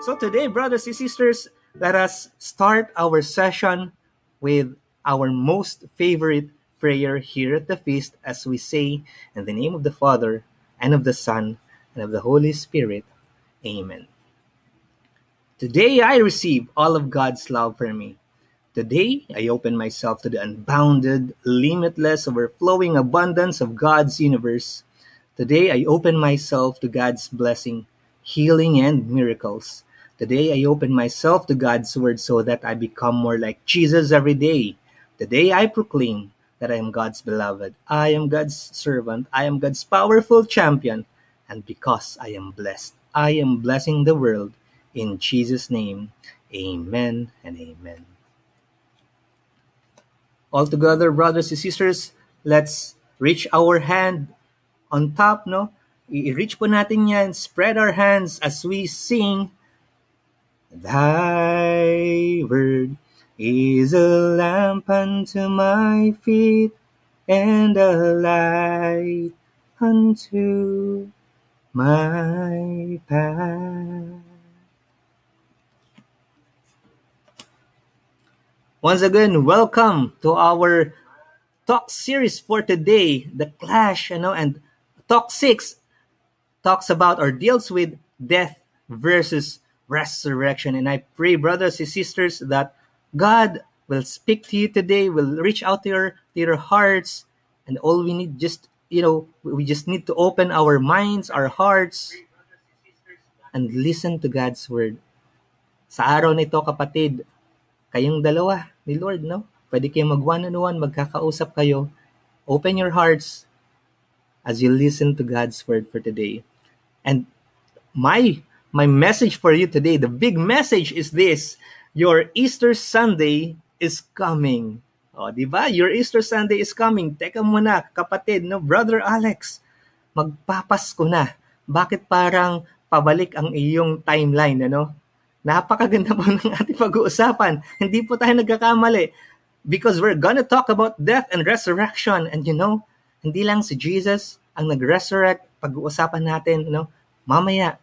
So today, brothers and sisters, let us start our session with our most favorite prayer here at the feast as we say, In the name of the Father, and of the Son, and of the Holy Spirit. Amen. Today I receive all of God's love for me. Today I open myself to the unbounded, limitless, overflowing abundance of God's universe. Today I open myself to God's blessing, healing, and miracles. Today I open myself to God's word so that I become more like Jesus every day. Today I proclaim that I am God's beloved. I am God's servant. I am God's powerful champion. And because I am blessed, I am blessing the world. In Jesus' name, amen and amen. All together, brothers and sisters, let's reach our hand on top, no? I-reach po natin yan. Spread our hands as we sing. Thy word is a lamp unto my feet and a light unto my path. Once again, welcome to our talk series for today, The Clash, you know, and talk 6 talks about or deals with death versus resurrection. And I pray, brothers and sisters, that God will speak to you today, will reach out to your, to your hearts, and all we need just, you know, we just need to open our minds, our hearts, and listen to God's word. Sa araw nito, kapatid, kayong dalawa ni Lord, no? Pwede kayong mag one on one, magkakausap kayo. Open your hearts as you listen to God's word for today. And my my message for you today, the big message is this your Easter Sunday is coming. O, di ba? Your Easter Sunday is coming. Teka muna, kapatid, no? Brother Alex, magpapasko na. Bakit parang pabalik ang iyong timeline, ano? Napakaganda po ng ating pag-uusapan. Hindi po tayo nagkakamali. Because we're gonna talk about death and resurrection. And you know, hindi lang si Jesus ang nag-resurrect. Pag-uusapan natin, you know, mamaya,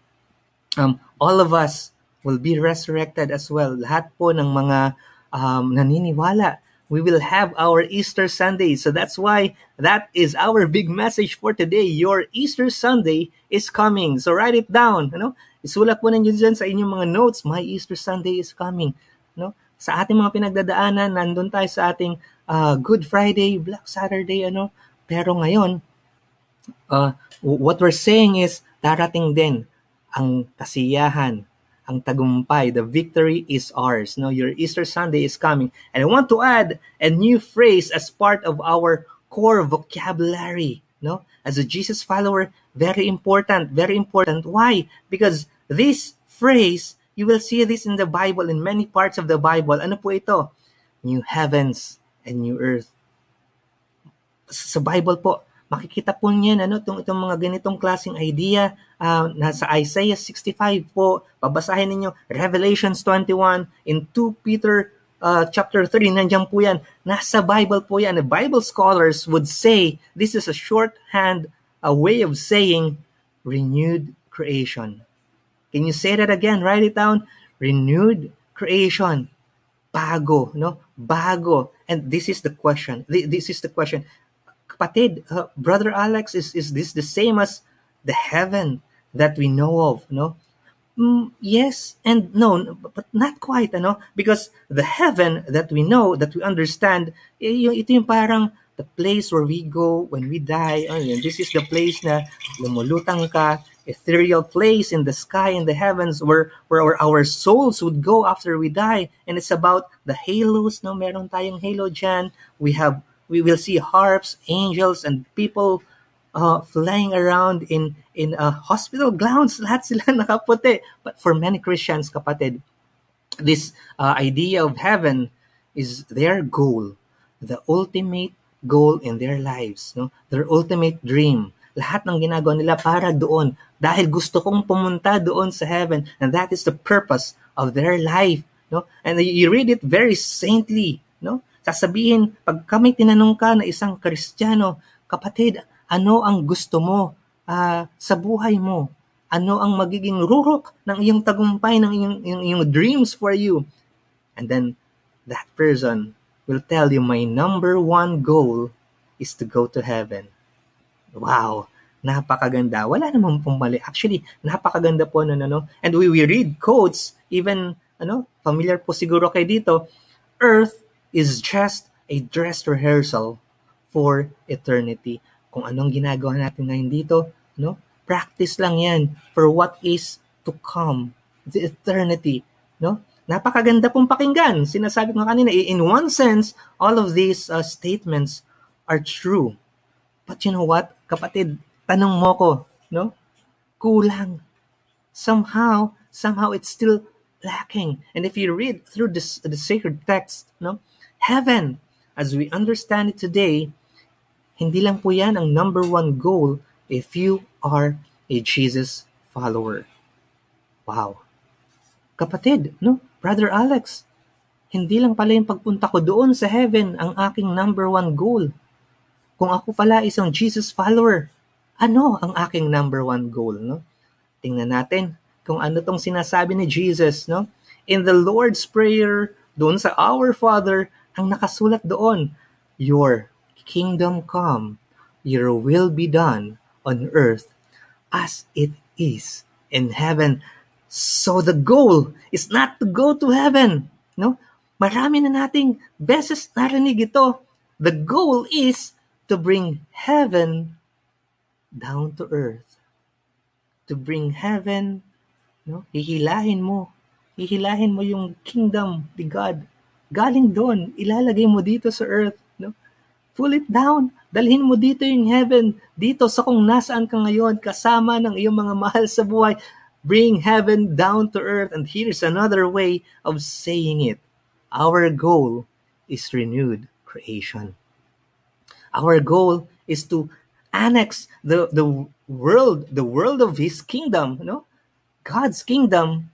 um, all of us will be resurrected as well. Lahat po ng mga um, naniniwala. We will have our Easter Sunday. So that's why that is our big message for today. Your Easter Sunday is coming. So write it down. Ano? Isulat po ninyo dyan sa inyong mga notes. My Easter Sunday is coming. No? Sa ating mga pinagdadaanan, nandun tayo sa ating uh, Good Friday, Black Saturday, ano? Pero ngayon, uh, what we're saying is, darating din ang kasiyahan, ang tagumpay, the victory is ours. No, your Easter Sunday is coming. And I want to add a new phrase as part of our core vocabulary. No, as a Jesus follower, very important, very important. Why? Because this phrase, you will see this in the Bible, in many parts of the Bible. Ano po ito? New heavens and new earth. Sa Bible po, makikita po niyan ano itong itong mga ganitong klaseng idea. Uh, nasa Isaiah 65 po babasahin ninyo Revelations 21 in 2 Peter uh, chapter 3 nandiyan po yan. Nasa Bible po yan. The Bible scholars would say this is a shorthand a way of saying renewed creation. Can you say that again? Write it down. Renewed creation. Bago no? Bago. And this is the question. This is the question kapatid, uh, Brother Alex, is, is this the same as the heaven that we know of, no? Mm, yes and no, but not quite, ano? Because the heaven that we know, that we understand, yung, ito yung parang the place where we go when we die. This is the place na lumulutang ka, ethereal place in the sky, in the heavens, where, where our souls would go after we die. And it's about the halos, no? Meron tayong halo dyan. We have we will see harps, angels, and people uh, flying around in in uh, hospital grounds. Lahat sila nakaputi. But for many Christians, kapatid, this uh, idea of heaven is their goal, the ultimate goal in their lives, no? Their ultimate dream. Lahat ng ginagawa nila para doon dahil gusto kong pumunta doon sa heaven and that is the purpose of their life, no? And you read it very saintly, no? Sasabihin, pag kami tinanong ka na isang Kristiyano, kapatid, ano ang gusto mo uh, sa buhay mo? ano ang magiging rurok ng iyong tagumpay, ng iyong, iyong, iyong dreams for you. And then that person will tell you, my number one goal is to go to heaven. Wow! Napakaganda. Wala namang pong mali. Actually, napakaganda po nun, ano? And we, we read quotes, even, ano, familiar po siguro kay dito, Earth is just a dress rehearsal for eternity. Kung anong ginagawa natin ngayon dito, no? Practice lang 'yan for what is to come, the eternity, no? Napakaganda pong pakinggan. Sinasabi ko kanina, in one sense, all of these uh, statements are true. But you know what, kapatid, tanong mo ko, no? Kulang. Somehow, somehow it's still lacking. And if you read through this, the sacred text, no? Heaven, as we understand it today, hindi lang po yan ang number one goal if you are a Jesus follower. Wow. Kapatid, no? Brother Alex, hindi lang pala yung pagpunta ko doon sa heaven ang aking number one goal. Kung ako pala isang Jesus follower, ano ang aking number one goal, no? Tingnan natin kung ano tong sinasabi ni Jesus, no? In the Lord's Prayer, doon sa Our Father, ang nakasulat doon, Your kingdom come, your will be done on earth as it is in heaven. So the goal is not to go to heaven. No? Marami na nating beses narinig ito. The goal is to bring heaven down to earth. To bring heaven, no? Hihilahin mo. Hihilahin mo yung kingdom ni God. Galing doon, ilalagay mo dito sa earth No? Pull it down. Dalhin mo dito yung heaven. Dito sa kung nasaan ka ngayon, kasama ng iyong mga mahal sa buhay. Bring heaven down to earth. And here's another way of saying it. Our goal is renewed creation. Our goal is to annex the, the world, the world of his kingdom, know? God's kingdom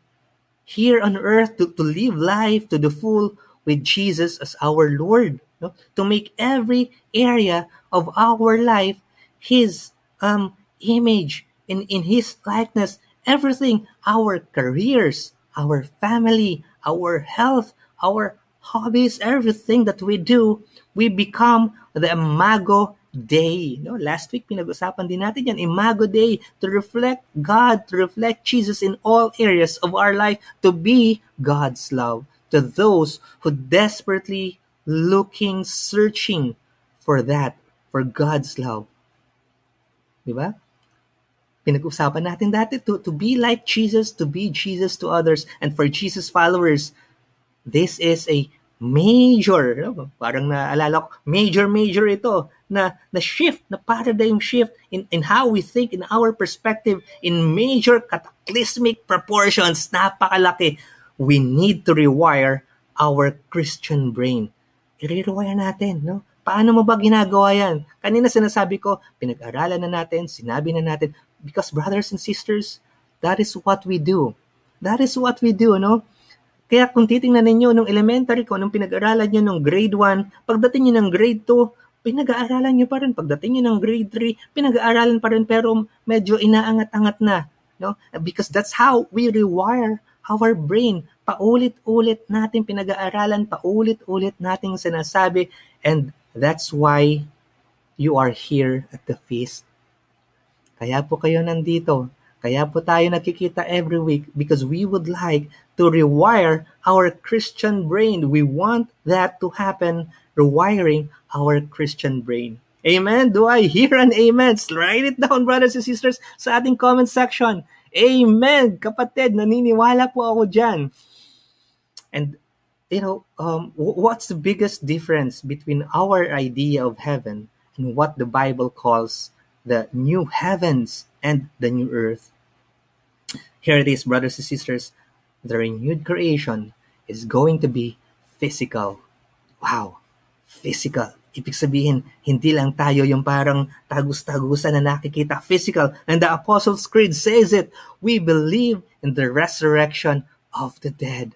here on earth to, to live life to the full with Jesus as our Lord no? to make every area of our life his um, image in, in his likeness everything our careers our family our health our hobbies everything that we do we become the imago Day. No? Last week, pinag-usapan din natin yan, Imago Day, to reflect God, to reflect Jesus in all areas of our life, to be God's love to those who desperately looking, searching for that, for God's love. Di ba? Pinag-usapan natin dati to, to be like Jesus, to be Jesus to others, and for Jesus followers, this is a major, parang naalala ko, major, major ito, na, na shift, na paradigm shift in, in how we think, in our perspective, in major cataclysmic proportions, napakalaki. We need to rewire our Christian brain i-rewire natin, no? Paano mo ba ginagawa yan? Kanina sinasabi ko, pinag-aralan na natin, sinabi na natin, because brothers and sisters, that is what we do. That is what we do, no? Kaya kung titingnan ninyo nung elementary ko, nung pinag-aralan nyo nung grade 1, pagdating nyo ng grade 2, pinag-aaralan nyo pa rin. Pagdating nyo ng grade 3, pinag-aaralan pa rin pero medyo inaangat-angat na. No? Because that's how we rewire our brain. Paulit-ulit natin pinag-aaralan, paulit-ulit nating sinasabi, and that's why you are here at the feast. Kaya po kayo nandito. Kaya po tayo nakikita every week because we would like to rewire our Christian brain. We want that to happen, rewiring our Christian brain. Amen? Do I hear an amen? Write it down, brothers and sisters, sa ating comment section. Amen! Kapatid, naniniwala po ako dyan. And, you know, um, what's the biggest difference between our idea of heaven and what the Bible calls the new heavens and the new earth? Here it is, brothers and sisters. The renewed creation is going to be physical. Wow, physical. Ibig sabihin, hindi lang tayo yung parang tagus-tagusan na nakikita physical. And the Apostles' Creed says it, we believe in the resurrection of the dead.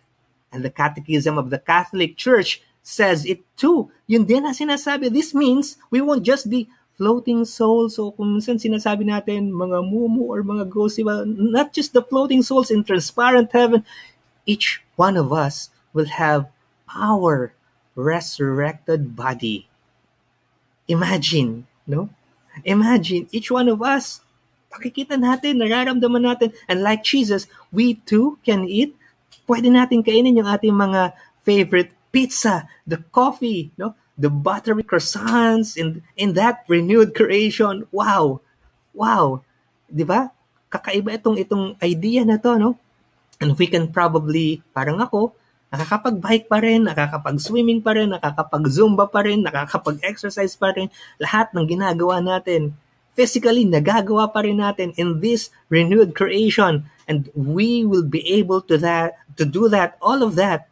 And the Catechism of the Catholic Church says it too. Yun din ang sinasabi. This means we won't just be floating souls. So kung minsan sinasabi natin mga mumu or mga ghosts, diba? not just the floating souls in transparent heaven, each one of us will have our resurrected body. Imagine, no? Imagine each one of us, pakikita natin, nararamdaman natin, and like Jesus, we too can eat. Pwede natin kainin yung ating mga favorite pizza, the coffee, no? the buttery croissants in in that renewed creation. Wow. Wow. 'Di ba? Kakaiba itong itong idea na to, no? And we can probably parang ako, nakakapag-bike pa rin, nakakapag-swimming pa rin, nakakapag-zumba pa rin, nakakapag-exercise pa rin. Lahat ng ginagawa natin, physically, nagagawa pa rin natin in this renewed creation. And we will be able to that to do that, all of that,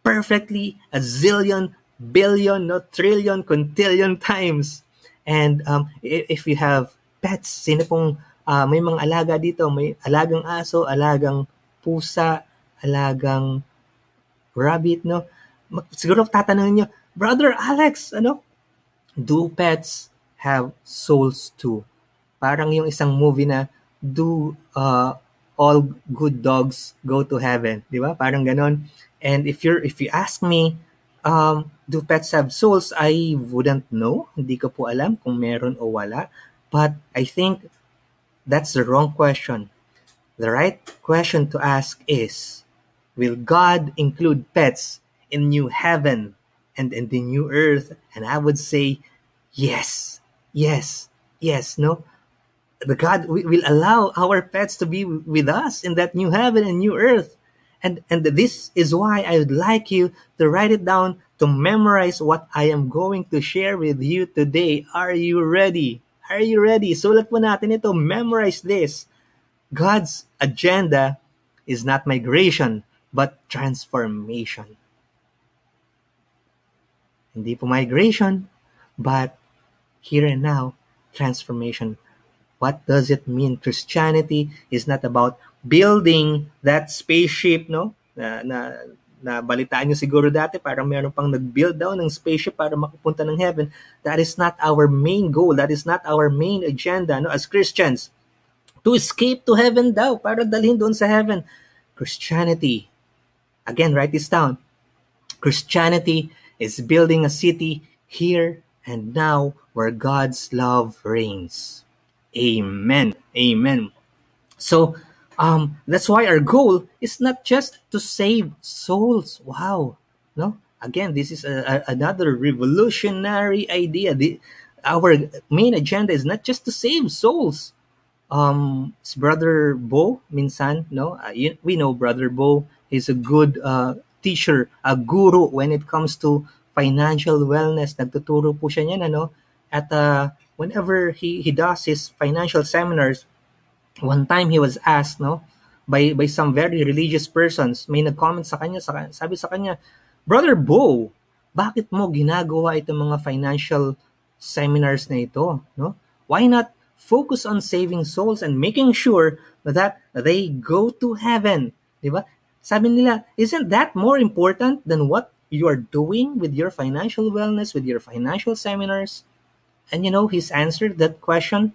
perfectly a zillion billion, no trillion, quintillion times. And um, if you have pets, sino pong uh, may mga alaga dito, may alagang aso, alagang pusa, alagang rabbit, no? Mag, Siguro tatanungin nyo, Brother Alex, ano? Do pets have souls too? Parang yung isang movie na, do uh, all good dogs go to heaven? Di ba? Parang ganon. And if you're if you ask me, um, do pets have souls? I wouldn't know. Hindi ko po alam kung meron o wala. But I think that's the wrong question. The right question to ask is, will God include pets in new heaven and in the new earth? And I would say, yes, yes, yes, no? The God will allow our pets to be with us in that new heaven and new earth. And, and this is why I would like you to write it down to memorize what I am going to share with you today. Are you ready? Are you ready? Sulat mo natin ito. Memorize this. God's agenda is not migration, but transformation. Hindi po migration, but here and now, transformation. What does it mean? Christianity is not about building that spaceship, no? Na, na na balitaan nyo siguro dati, parang meron pang nag-build daw ng spaceship para makapunta ng heaven. That is not our main goal. That is not our main agenda no, as Christians. To escape to heaven daw, para dalhin doon sa heaven. Christianity, again, write this down. Christianity is building a city here and now where God's love reigns. Amen. Amen. So, um, that's why our goal is not just to save souls. Wow, no. Again, this is a, a, another revolutionary idea. The, our main agenda is not just to save souls. Um, brother Bo, minsan, no, uh, you, we know brother Bo is a good uh, teacher, a guru when it comes to financial wellness. Nagtuturo po siya niyan, ano, at uh, whenever he, he does his financial seminars, one time he was asked no by by some very religious persons may nag-comment sa kanya sa, sabi sa kanya brother Bo bakit mo ginagawa itong mga financial seminars na ito no? Why not focus on saving souls and making sure that they go to heaven? Di ba sabi nila isn't that more important than what you are doing with your financial wellness with your financial seminars and you know he's answered that question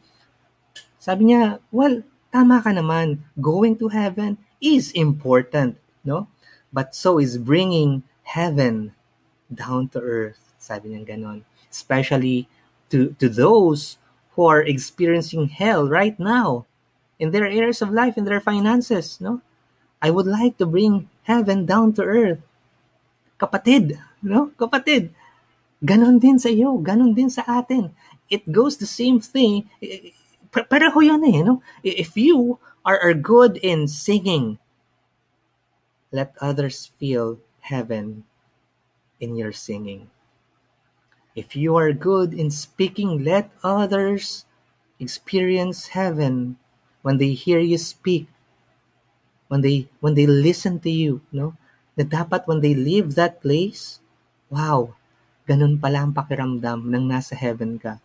sabi niya well tama ka naman, going to heaven is important, no? But so is bringing heaven down to earth. Sabi niya ganon. Especially to, to those who are experiencing hell right now in their areas of life, in their finances, no? I would like to bring heaven down to earth. Kapatid, no? Kapatid, ganon din sa iyo, ganon din sa atin. It goes the same thing pareho yan eh, no? If you are, are good in singing, let others feel heaven in your singing. If you are good in speaking, let others experience heaven when they hear you speak, when they when they listen to you, no? Na dapat when they leave that place, wow, ganun pala ang pakiramdam ng nasa heaven ka.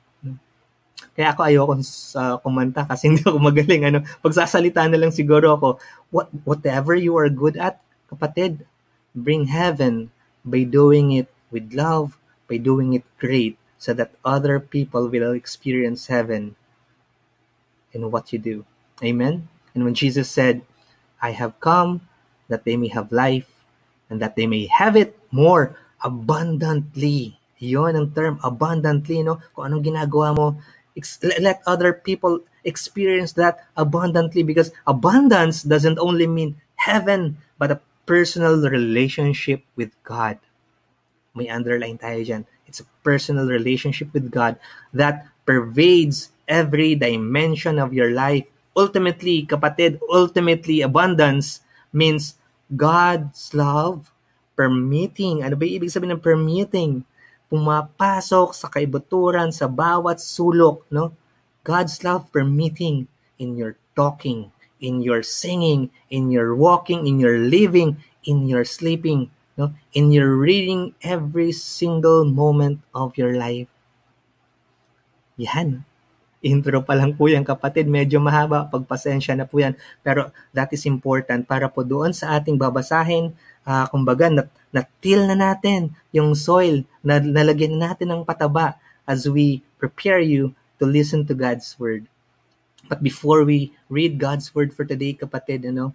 Kaya ako ayoko sa kumanta kasi hindi ako magaling. Ano, pagsasalita na lang siguro ako, what, whatever you are good at, kapatid, bring heaven by doing it with love, by doing it great so that other people will experience heaven in what you do. Amen? And when Jesus said, I have come that they may have life and that they may have it more abundantly. Yon ang term, abundantly, no? Kung anong ginagawa mo, let other people experience that abundantly because abundance doesn't only mean heaven, but a personal relationship with God. May underline tayo dyan. It's a personal relationship with God that pervades every dimension of your life. Ultimately, kapatid, ultimately, abundance means God's love permitting. Ano ba ibig sabihin ng permitting? Pumapasok sa kaibuturan sa bawat sulok, no? God's love permitting in your talking, in your singing, in your walking, in your living, in your sleeping, no? In your reading every single moment of your life. Yan. Intro pa lang po yan kapatid, medyo mahaba, pagpasensya na po yan. Pero that is important para po doon sa ating babasahin, uh, kumbaga nat, natil na natin yung soil, na, nalagyan na natin ng pataba as we prepare you to listen to God's Word. But before we read God's Word for today, kapatid, ano,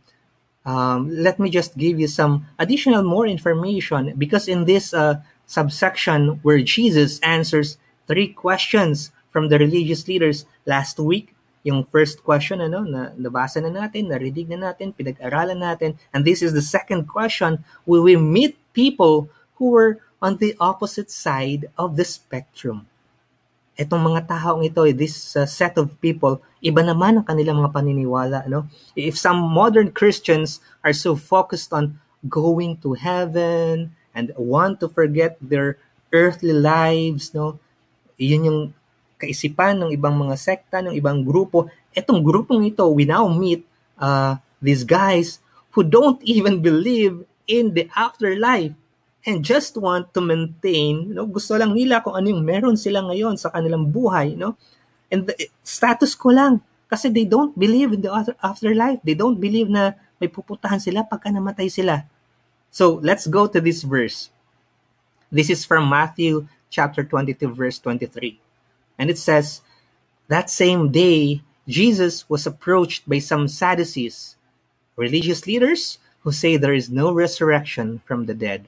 um, let me just give you some additional more information because in this uh, subsection where Jesus answers three questions from the religious leaders last week. Yung first question, ano, na nabasa na natin, narinig na natin, pinag-aralan natin. And this is the second question. Will we meet people who were on the opposite side of the spectrum? Etong mga taong ito, this uh, set of people, iba naman ang kanilang mga paniniwala. No? If some modern Christians are so focused on going to heaven and want to forget their earthly lives, no? Yun yung kaisipan ng ibang mga sekta, ng ibang grupo. Etong grupong ito, we now meet uh, these guys who don't even believe in the afterlife and just want to maintain, no, gusto lang nila kung ano yung meron sila ngayon sa kanilang buhay, no? And the, status ko lang kasi they don't believe in the afterlife. They don't believe na may pupuntahan sila pagka namatay sila. So, let's go to this verse. This is from Matthew chapter 22 verse 23. And it says, That same day, Jesus was approached by some Sadducees, religious leaders who say there is no resurrection from the dead.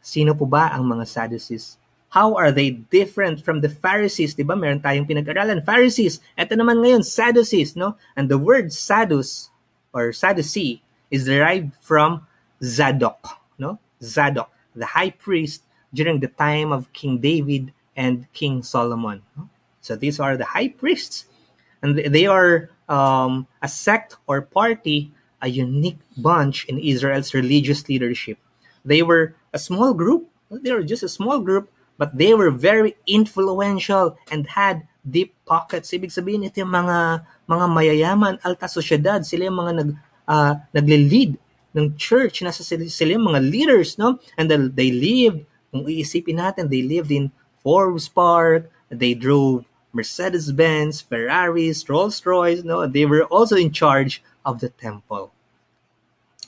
Sino po ba ang mga Sadducees? How are they different from the Pharisees? Diba meron tayong pinag-aralan, Pharisees. Ito naman ngayon, Sadducees, no? And the word Saddus or Sadducee is derived from Zadok, no? Zadok, the high priest during the time of King David and King Solomon. So these are the high priests, and they are um, a sect or party, a unique bunch in Israel's religious leadership. They were a small group. They were just a small group, but they were very influential and had deep pockets. Ibig sabihin, ito yung mga, mga mayayaman, alta sosyedad. Sila yung mga nag, uh, nagle-lead ng church. Nasa sila, sila yung mga leaders, no? And they lived, kung iisipin natin, they lived in Forbes Park. They drove Mercedes Benz, Ferraris, Rolls Royce. No, they were also in charge of the temple.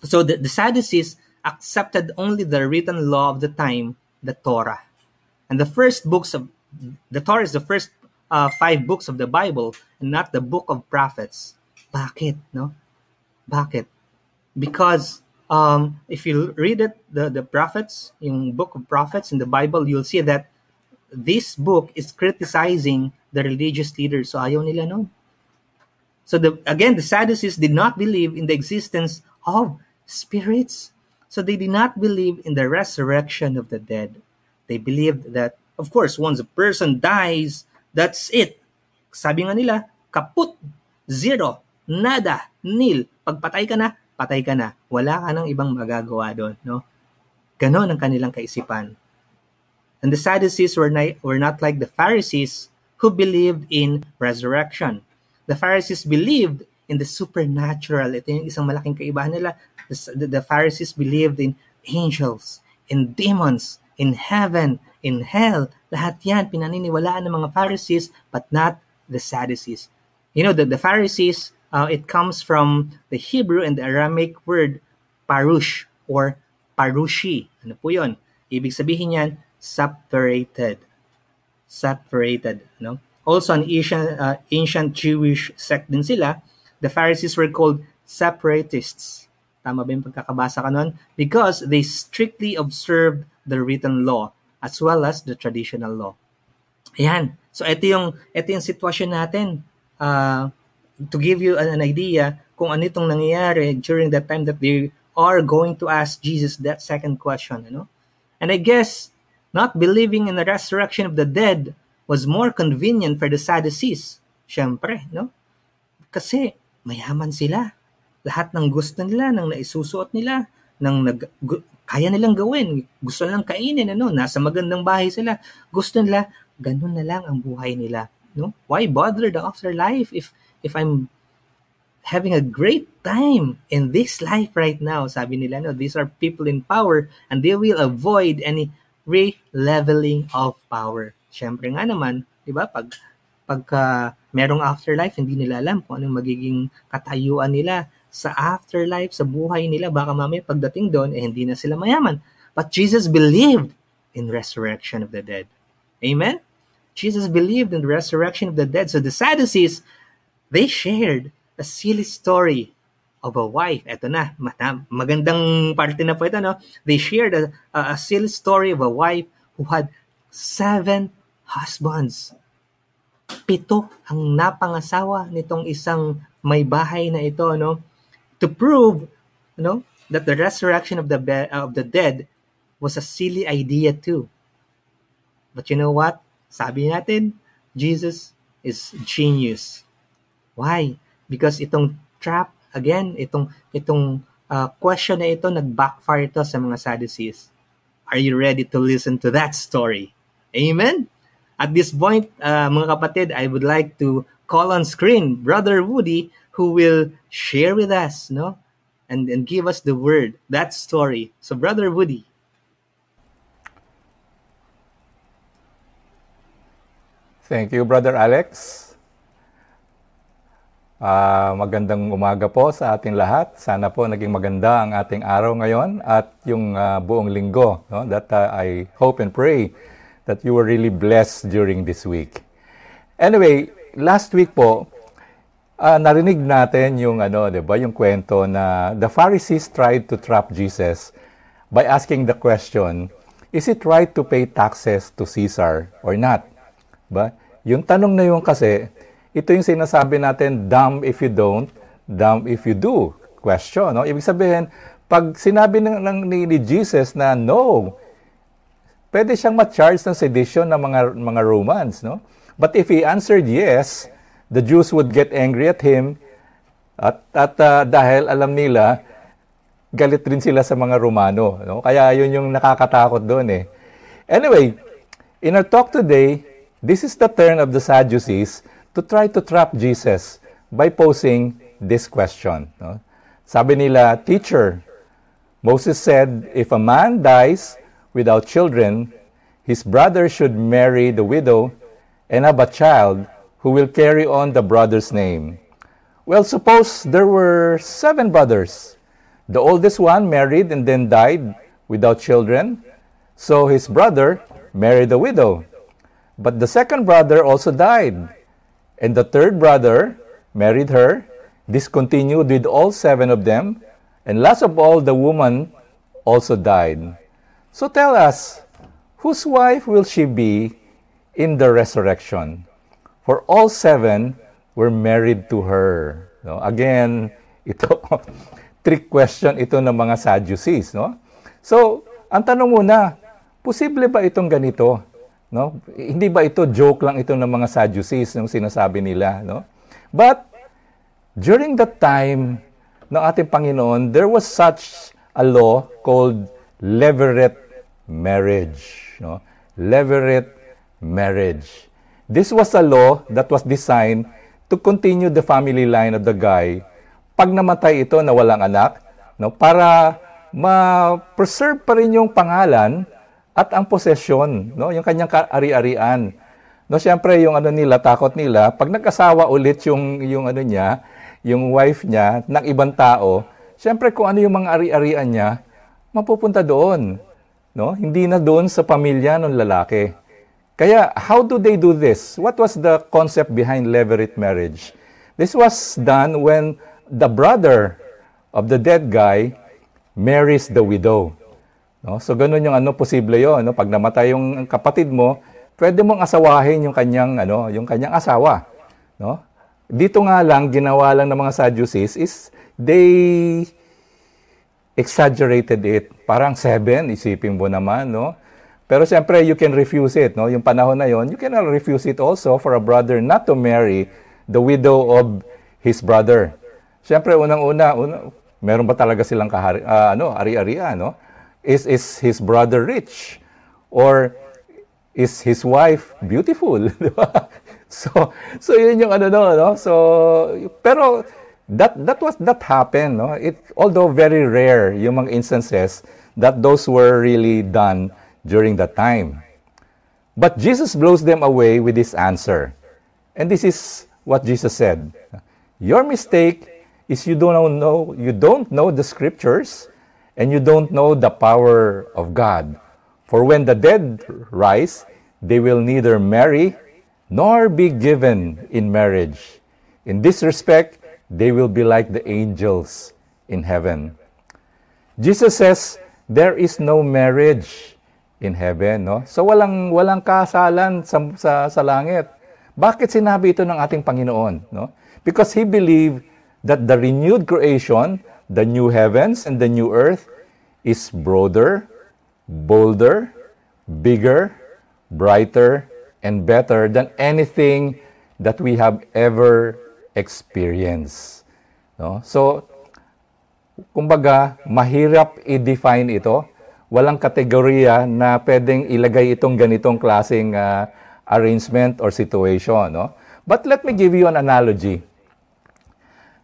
So the, the Sadducees accepted only the written law of the time, the Torah. And the first books of the Torah is the first uh, five books of the Bible and not the book of prophets. Bakit, no? Bakit? Because um, if you read it, the, the prophets, in the book of prophets in the Bible, you'll see that this book is criticizing the religious leaders. So ayaw nila nun. So the, again, the Sadducees did not believe in the existence of spirits. So they did not believe in the resurrection of the dead. They believed that, of course, once a person dies, that's it. Sabi nga nila, kaput, zero, nada, nil. Pagpatay ka na, patay ka na. Wala ka nang ibang magagawa doon. No? Ganon ang kanilang kaisipan. And the Sadducees were not, were not like the Pharisees who believed in resurrection. The Pharisees believed in the supernatural. Ito yung isang malaking kaibahan nila. The, the Pharisees believed in angels, in demons, in heaven, in hell. Lahat yan pinaniniwalaan ng mga Pharisees but not the Sadducees. You know, the, the Pharisees, uh, it comes from the Hebrew and the Aramaic word parush or parushi. Ano po yun? Ibig sabihin yan, separated. separated. No? Also, an ancient, uh, ancient Jewish sect din sila. The Pharisees were called separatists. Tama ba yung pagkakabasa ka nun? Because they strictly observed the written law as well as the traditional law. Ayan. So, ito yung, ito yung sitwasyon natin. Uh, to give you an, an idea kung ano itong nangyayari during that time that they are going to ask Jesus that second question. You know? And I guess not believing in the resurrection of the dead was more convenient for the Sadducees. Siyempre, no? Kasi mayaman sila. Lahat ng gusto nila, ng naisusuot nila, ng nag, gu, kaya nilang gawin. Gusto nilang kainin, ano? Nasa magandang bahay sila. Gusto nila, ganun na lang ang buhay nila. No? Why bother the afterlife if if I'm having a great time in this life right now? Sabi nila, no, these are people in power and they will avoid any re-leveling of power. Siyempre nga naman, 'di ba? Pag pagka merong afterlife, hindi nila alam kung anong magiging katayuan nila sa afterlife, sa buhay nila. Baka mamaya pagdating doon, eh hindi na sila mayaman. But Jesus believed in resurrection of the dead. Amen? Jesus believed in the resurrection of the dead. So the Sadducees, they shared a silly story of a wife. Ito na, magandang parte na po ito, no? They shared a, a silly story of a wife who had seven husbands. Pito ang napangasawa nitong isang may bahay na ito, no? To prove, no, that the resurrection of the be- of the dead was a silly idea too. But you know what? Sabi natin, Jesus is genius. Why? Because itong trap again, itong itong uh, question na ito nag-backfire ito sa mga Sadducees. Are you ready to listen to that story? Amen? At this point, uh, mga kapatid, I would like to call on screen Brother Woody who will share with us, no? And, and give us the word, that story. So, Brother Woody. Thank you, Brother Alex. Uh, magandang umaga po sa ating lahat. Sana po naging maganda ang ating araw ngayon at yung uh, buong linggo. No? That uh, I hope and pray that you were really blessed during this week. Anyway, last week po, uh, narinig natin yung ano, 'di ba, yung kwento na the Pharisees tried to trap Jesus by asking the question, is it right to pay taxes to Caesar or not? Ba? Yung tanong na yun kasi, ito yung sinasabi natin, dumb if you don't, dumb if you do. Question, no? Ibig sabihin, pag sinabi ng, ng ni, ni Jesus na no, pwede siyang ma-charge ng sedition ng mga mga Romans, no? But if he answered yes, the Jews would get angry at him at at uh, dahil alam nila galit rin sila sa mga Romano, no? Kaya yun yung nakakatakot doon eh. Anyway, in our talk today, this is the turn of the Sadducees to try to trap Jesus by posing this question. No? Sabi nila, Teacher, Moses said, if a man dies without children, his brother should marry the widow and have a child who will carry on the brother's name. Well, suppose there were seven brothers. The oldest one married and then died without children, so his brother married the widow. But the second brother also died And the third brother married her, discontinued with all seven of them, and last of all, the woman also died. So tell us, whose wife will she be in the resurrection? For all seven were married to her. No? Again, ito, trick question ito ng mga Sadducees. No? So, ang tanong muna, posible ba itong ganito? No? Hindi ba ito joke lang ito ng mga Sadducees yung sinasabi nila, no? But during that time ng ating Panginoon, there was such a law called levirate marriage, no? Levirate marriage. This was a law that was designed to continue the family line of the guy. Pag namatay ito na walang anak, no, para ma-preserve pa rin yung pangalan at ang posesyon, no, yung kanyang ari-arian. No, siyempre yung ano nila, takot nila, pag nagkasawa ulit yung yung ano niya, yung wife niya ng ibang tao, siyempre kung ano yung mga ari-arian niya, mapupunta doon. No? Hindi na doon sa pamilya ng lalaki. Kaya, how do they do this? What was the concept behind levirate marriage? This was done when the brother of the dead guy marries the widow. No? So, ganun yung ano, posible yon no? Pag namatay yung kapatid mo, pwede mong asawahin yung kanyang, ano, yung kanyang asawa. No? Dito nga lang, ginawa lang ng mga Sadducees is they exaggerated it. Parang seven, isipin mo naman, no? Pero siyempre, you can refuse it, no? Yung panahon na yon, you cannot refuse it also for a brother not to marry the widow of his brother. Siyempre, unang-una, una, meron ba talaga silang kahari, uh, ano, ari-arian, no? Is, is his brother rich? Or is his wife beautiful? so, so yun yung ano, no? no? So, pero, that that was that happened no it although very rare yung mga instances that those were really done during that time but Jesus blows them away with this answer and this is what Jesus said your mistake is you don't know you don't know the scriptures and you don't know the power of God for when the dead rise they will neither marry nor be given in marriage in this respect they will be like the angels in heaven. Jesus says, there is no marriage in heaven, no? So walang walang kasalan sa, sa, sa langit. Bakit sinabi ito ng ating Panginoon, no? Because he believed that the renewed creation, the new heavens and the new earth is broader, bolder, bigger, brighter, and better than anything that we have ever experience. No? So, kumbaga, mahirap i-define ito. Walang kategorya na pwedeng ilagay itong ganitong klaseng uh, arrangement or situation. No? But let me give you an analogy.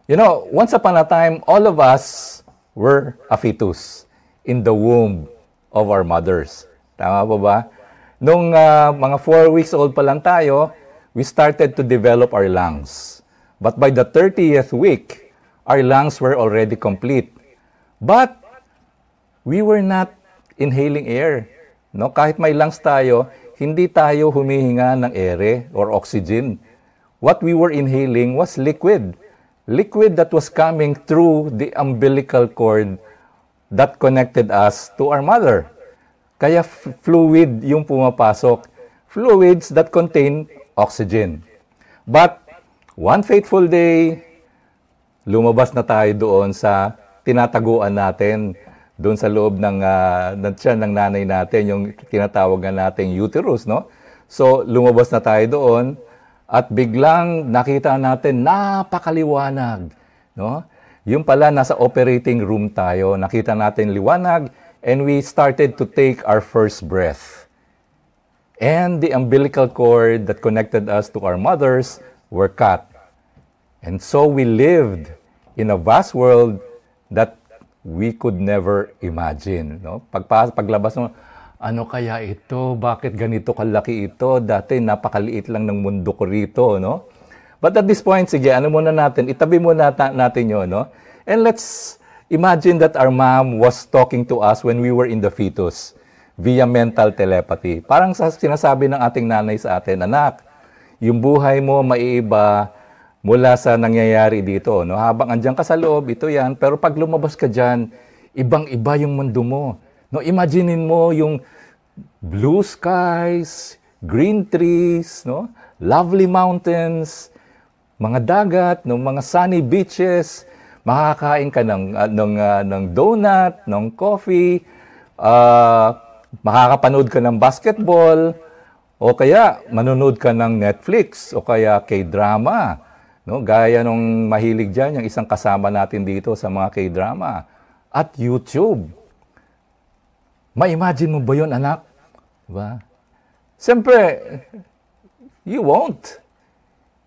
You know, once upon a time, all of us were a fetus in the womb of our mothers. Tama po ba? Nung uh, mga 4 weeks old pa lang tayo, we started to develop our lungs. But by the 30th week, our lungs were already complete. But we were not inhaling air. No? Kahit may lungs tayo, hindi tayo humihinga ng ere or oxygen. What we were inhaling was liquid. Liquid that was coming through the umbilical cord that connected us to our mother. Kaya fluid yung pumapasok. Fluids that contain oxygen. But One fateful day, lumabas na tayo doon sa tinataguan natin doon sa loob ng uh, ng nanay natin, yung tinatawag na nating uterus, no? So, lumabas na tayo doon at biglang nakita natin napakaliwanag, no? Yung pala nasa operating room tayo, nakita natin liwanag and we started to take our first breath. And the umbilical cord that connected us to our mothers were cut. And so we lived in a vast world that we could never imagine. No? Pagpa, paglabas mo, ano kaya ito? Bakit ganito kalaki ito? Dati napakaliit lang ng mundo ko rito. No? But at this point, sige, ano muna natin? Itabi muna natin yun. No? And let's imagine that our mom was talking to us when we were in the fetus via mental telepathy. Parang sa sinasabi ng ating nanay sa atin, anak, yung buhay mo maiiba mula sa nangyayari dito. No? Habang andyan ka sa loob, ito yan. Pero pag lumabas ka dyan, ibang-iba yung mundo mo. No? Imaginein mo yung blue skies, green trees, no? lovely mountains, mga dagat, no? mga sunny beaches, makakain ka ng, uh, ng, uh, ng donut, ng coffee, uh, makakapanood ka ng basketball, o kaya manonood ka ng Netflix, o kaya K-drama, No? Gaya nung mahilig dyan, yung isang kasama natin dito sa mga K-drama. At YouTube. Ma-imagine mo ba yun, anak? Diba? Siyempre, you won't.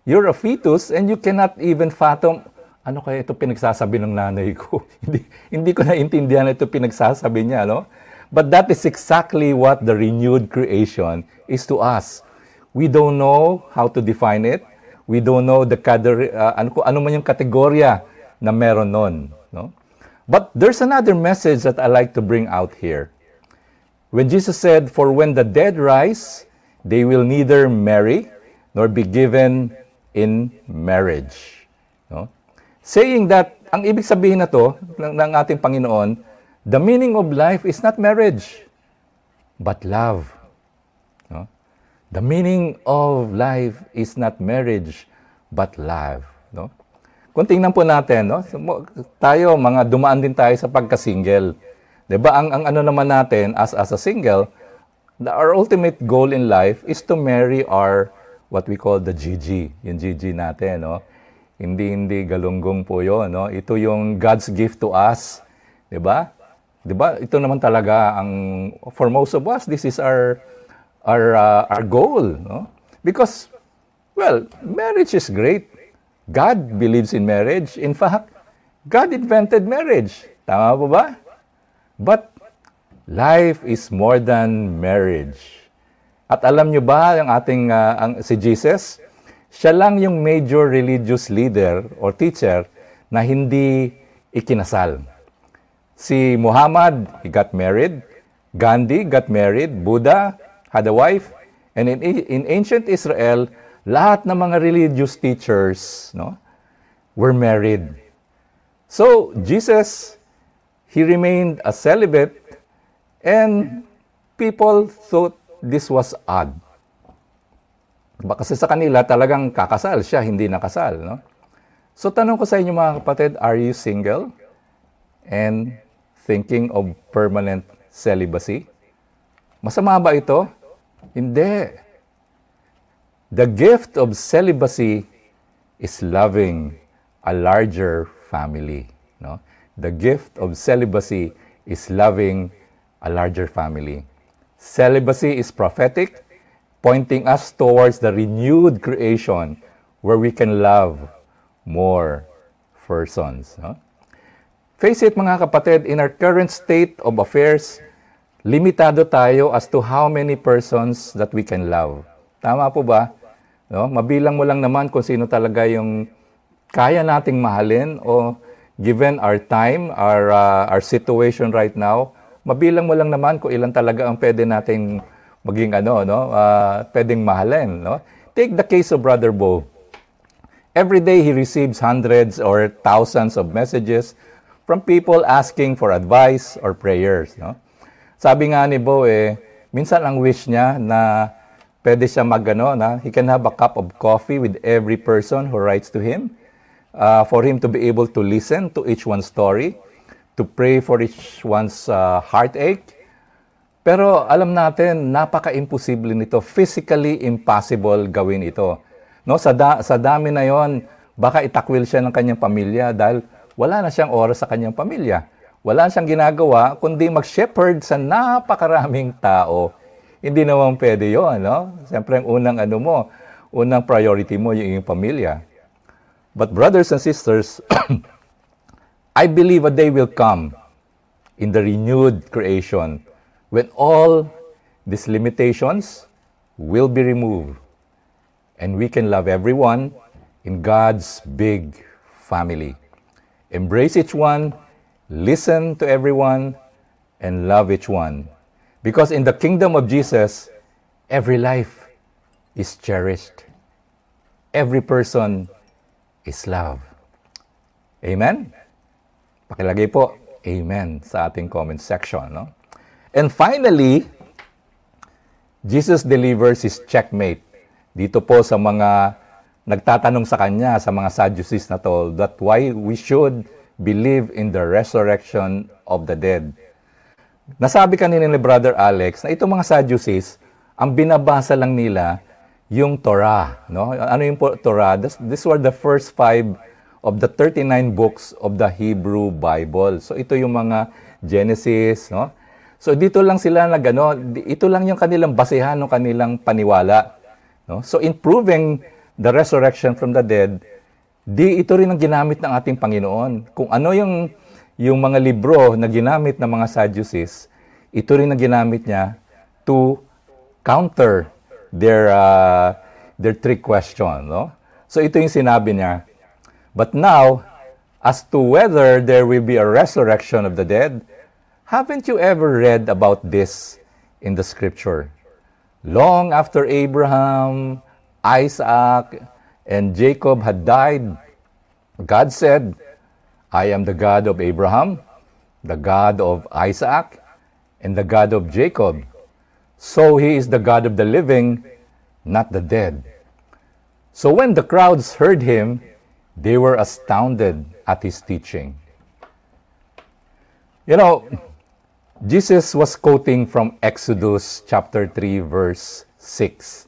You're a fetus and you cannot even fathom, ano kaya ito pinagsasabi ng nanay ko? hindi, hindi ko naintindihan ito pinagsasabi niya, no? But that is exactly what the renewed creation is to us. We don't know how to define it. We don't know the uh, ano, ano man yung kategorya na meron nun. No? But there's another message that I like to bring out here. When Jesus said, For when the dead rise, they will neither marry nor be given in marriage. No? Saying that, ang ibig sabihin na to ng, ng ating Panginoon, the meaning of life is not marriage, but love. No? The meaning of life is not marriage, but love. No? Kung tingnan po natin, no? tayo, mga dumaan din tayo sa pagka-single. 'Di ba? Ang, ang ano naman natin as as a single, the, our ultimate goal in life is to marry our what we call the GG, yung GG natin, no? Hindi hindi galunggong po 'yon, no? Ito yung God's gift to us, 'di ba? 'Di ba? Ito naman talaga ang for most of us, this is our our uh, our goal, no? Because well, marriage is great. God believes in marriage. In fact, God invented marriage. Tama po ba? But life is more than marriage. At alam nyo ba, ang ating uh, ang, si Jesus, siya lang yung major religious leader or teacher na hindi ikinasal. Si Muhammad, he got married. Gandhi got married. Buddha had a wife. And in, in ancient Israel, lahat ng mga religious teachers no, were married. So, Jesus he remained a celibate and people thought this was odd. Diba? Kasi sa kanila talagang kakasal siya, hindi nakasal. No? So tanong ko sa inyo mga kapatid, are you single and thinking of permanent celibacy? Masama ba ito? Hindi. The gift of celibacy is loving a larger family. No? The gift of celibacy is loving a larger family. Celibacy is prophetic, pointing us towards the renewed creation where we can love more persons. No? Face it mga kapatid, in our current state of affairs, limitado tayo as to how many persons that we can love. Tama po ba? No? Mabilang mo lang naman kung sino talaga yung kaya nating mahalin o given our time, our, uh, our situation right now, mabilang mo lang naman kung ilan talaga ang pwede nating maging ano, no? Uh, pwedeng mahalin. No? Take the case of Brother Bo. Every day he receives hundreds or thousands of messages from people asking for advice or prayers. No? Sabi nga ni Bo, eh, minsan ang wish niya na pwede siya magano na he can have a cup of coffee with every person who writes to him uh, for him to be able to listen to each one's story, to pray for each one's uh, heartache. Pero alam natin, napaka-imposible nito. Physically impossible gawin ito. No, sa, da- sa dami na yon, baka itakwil siya ng kanyang pamilya dahil wala na siyang oras sa kanyang pamilya. Wala siyang ginagawa kundi mag-shepherd sa napakaraming tao. Hindi naman pwede yon, no? Siyempre, ang unang ano mo, unang priority mo yung iyong pamilya. But brothers and sisters, I believe a day will come in the renewed creation when all these limitations will be removed and we can love everyone in God's big family. Embrace each one, listen to everyone, and love each one. Because in the kingdom of Jesus, every life is cherished. Every person is love. Amen? Pakilagay po, Amen, sa ating comment section. No? And finally, Jesus delivers his checkmate dito po sa mga nagtatanong sa kanya, sa mga Sadducees na to, that why we should believe in the resurrection of the dead. Nasabi kanina ni Brother Alex na itong mga Sadducees, ang binabasa lang nila yung Torah. No? Ano yung Torah? This, these were the first five of the 39 books of the Hebrew Bible. So ito yung mga Genesis, no? So dito lang sila nag ano, ito lang yung kanilang basehan ng kanilang paniwala, no? So in proving the resurrection from the dead, di ito rin ang ginamit ng ating Panginoon. Kung ano yung yung mga libro na ginamit ng mga Sadducees, ito rin ang ginamit niya to counter their uh, their trick question, no? So ito yung sinabi niya. But now, as to whether there will be a resurrection of the dead, haven't you ever read about this in the scripture? long after Abraham, Isaac, and Jacob had died, God said, I am the God of Abraham, the God of Isaac, and the God of Jacob. So he is the God of the living, not the dead. So when the crowds heard him, they were astounded at his teaching. You know, Jesus was quoting from Exodus chapter 3 verse 6.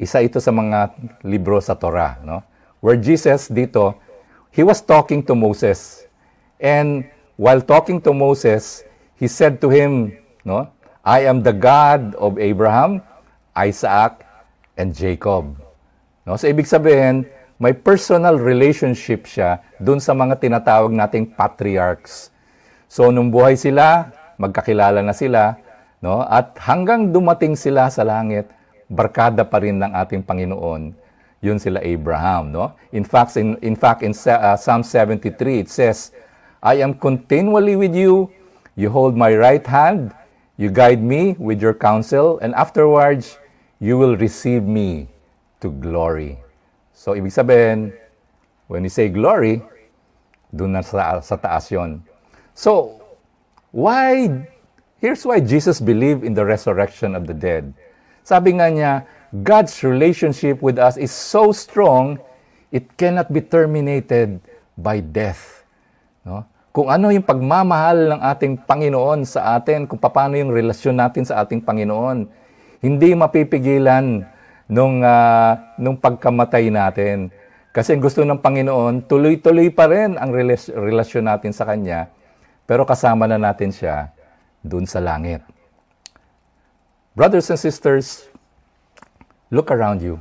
Isa ito sa mga libro sa Torah, no? Where Jesus dito, he was talking to Moses. And while talking to Moses, he said to him, no? I am the God of Abraham, Isaac, and Jacob. No? So ibig sabihin, may personal relationship siya dun sa mga tinatawag nating patriarchs. So nung buhay sila, magkakilala na sila, no? At hanggang dumating sila sa langit, barkada pa rin ng ating Panginoon. Yun sila Abraham, no? In fact, in, in fact, in uh, Psalm 73, it says, I am continually with you. You hold my right hand. You guide me with your counsel. And afterwards, you will receive me to glory. So, ibig sabihin, when you say glory, doon na sa, sa taas yon. So, why, here's why Jesus believed in the resurrection of the dead. Sabi nga niya, God's relationship with us is so strong, it cannot be terminated by death. No? Kung ano yung pagmamahal ng ating Panginoon sa atin, kung paano yung relasyon natin sa ating Panginoon, hindi mapipigilan nung, uh, nung pagkamatay natin. Kasi gusto ng Panginoon, tuloy-tuloy pa rin ang relasyon natin sa Kanya, pero kasama na natin siya dun sa langit. Brothers and sisters, look around you.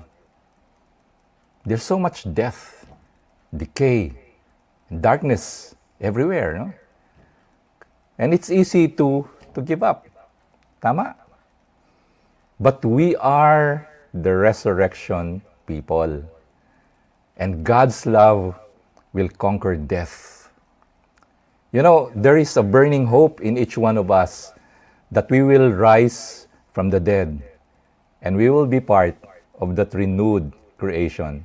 There's so much death, decay, darkness everywhere, no? And it's easy to, to give up. Tama? But we are the resurrection people. And God's love will conquer death. You know, there is a burning hope in each one of us that we will rise from the dead, and we will be part of that renewed creation.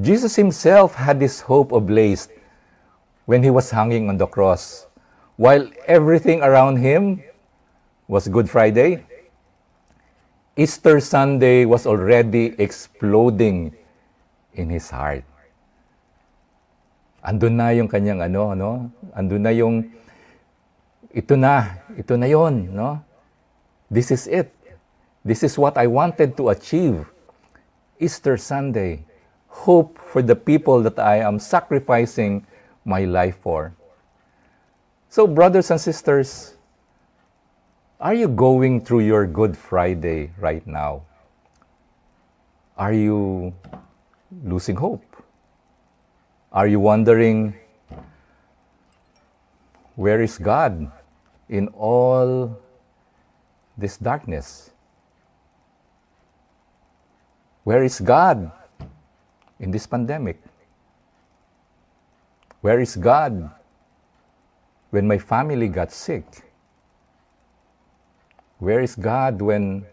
Jesus himself had this hope ablaze when he was hanging on the cross. While everything around him was Good Friday, Easter Sunday was already exploding in his heart. Andun na yung kanyang ano, no? Andun na yung ito na, ito na yon, no? This is it. This is what I wanted to achieve. Easter Sunday. Hope for the people that I am sacrificing my life for. So, brothers and sisters, are you going through your Good Friday right now? Are you losing hope? Are you wondering, where is God in all this darkness? Where is God in this pandemic? Where is God when my family got sick? Where is God when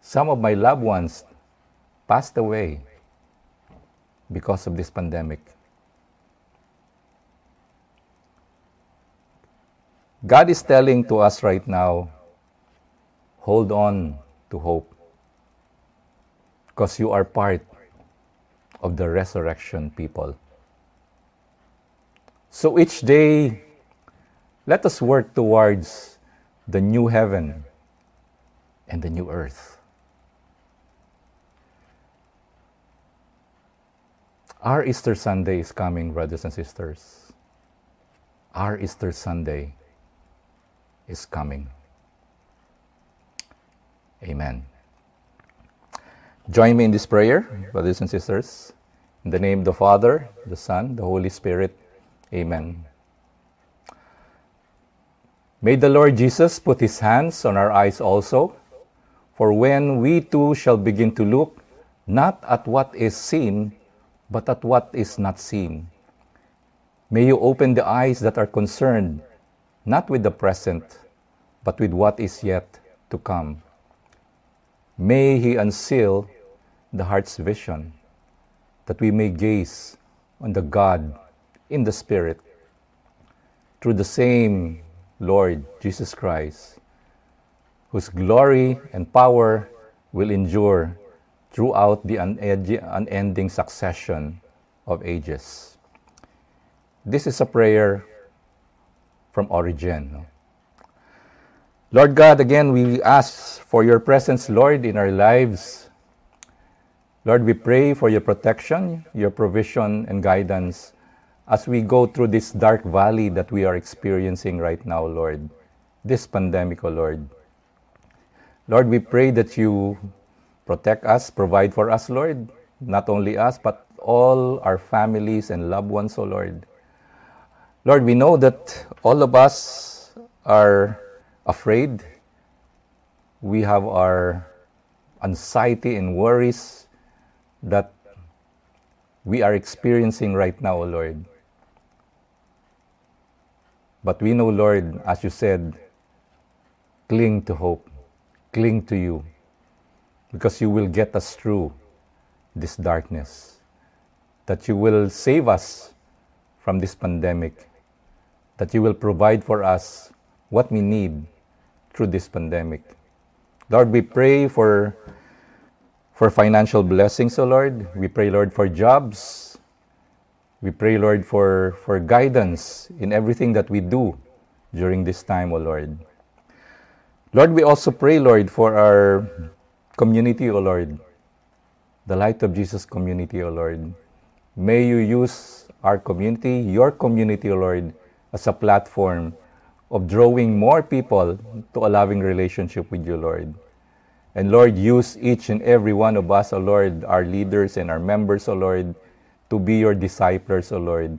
some of my loved ones passed away because of this pandemic? God is telling to us right now hold on to hope because you are part of the resurrection people. So each day, let us work towards the new heaven and the new earth. Our Easter Sunday is coming, brothers and sisters. Our Easter Sunday is coming. Amen. Join me in this prayer, brothers and sisters. In the name of the Father, the Son, the Holy Spirit. Amen. May the Lord Jesus put his hands on our eyes also, for when we too shall begin to look not at what is seen, but at what is not seen. May you open the eyes that are concerned, not with the present, but with what is yet to come May He unseal the heart's vision that we may gaze on the God in the Spirit through the same Lord Jesus Christ, whose glory and power will endure throughout the unending succession of ages. This is a prayer from Origen. Lord God, again, we ask for your presence, Lord, in our lives. Lord, we pray for your protection, your provision, and guidance as we go through this dark valley that we are experiencing right now, Lord, this pandemic, O oh Lord. Lord, we pray that you protect us, provide for us, Lord, not only us, but all our families and loved ones, O oh Lord. Lord, we know that all of us are afraid. We have our anxiety and worries that we are experiencing right now, O oh Lord. But we know, Lord, as you said, cling to hope, cling to you, because you will get us through this darkness, that you will save us from this pandemic, that you will provide for us what we need through this pandemic. Lord, we pray for for financial blessings, O Lord. We pray, Lord, for jobs, we pray, Lord, for, for guidance in everything that we do during this time, O Lord. Lord, we also pray, Lord, for our community, O Lord, the Light of Jesus community, O Lord. May you use our community, your community, O Lord, as a platform of drawing more people to a loving relationship with you, Lord. And Lord, use each and every one of us, O Lord, our leaders and our members, O Lord, to be your disciples, O Lord,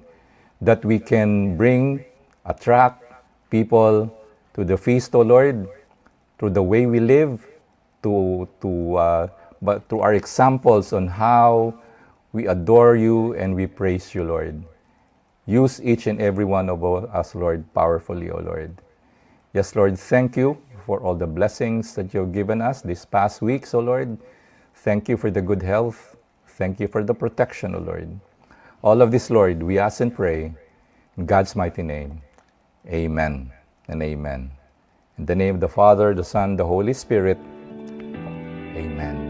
that we can bring, attract people to the feast, O Lord, through the way we live, to, to, uh, but through our examples on how we adore you and we praise you, Lord. Use each and every one of us, Lord, powerfully, O Lord. Yes, Lord, thank you for all the blessings that you've given us these past weeks, O Lord. Thank you for the good health. Thank you for the protection, O Lord. All of this, Lord, we ask and pray in God's mighty name. Amen and amen. In the name of the Father, the Son, the Holy Spirit. Amen.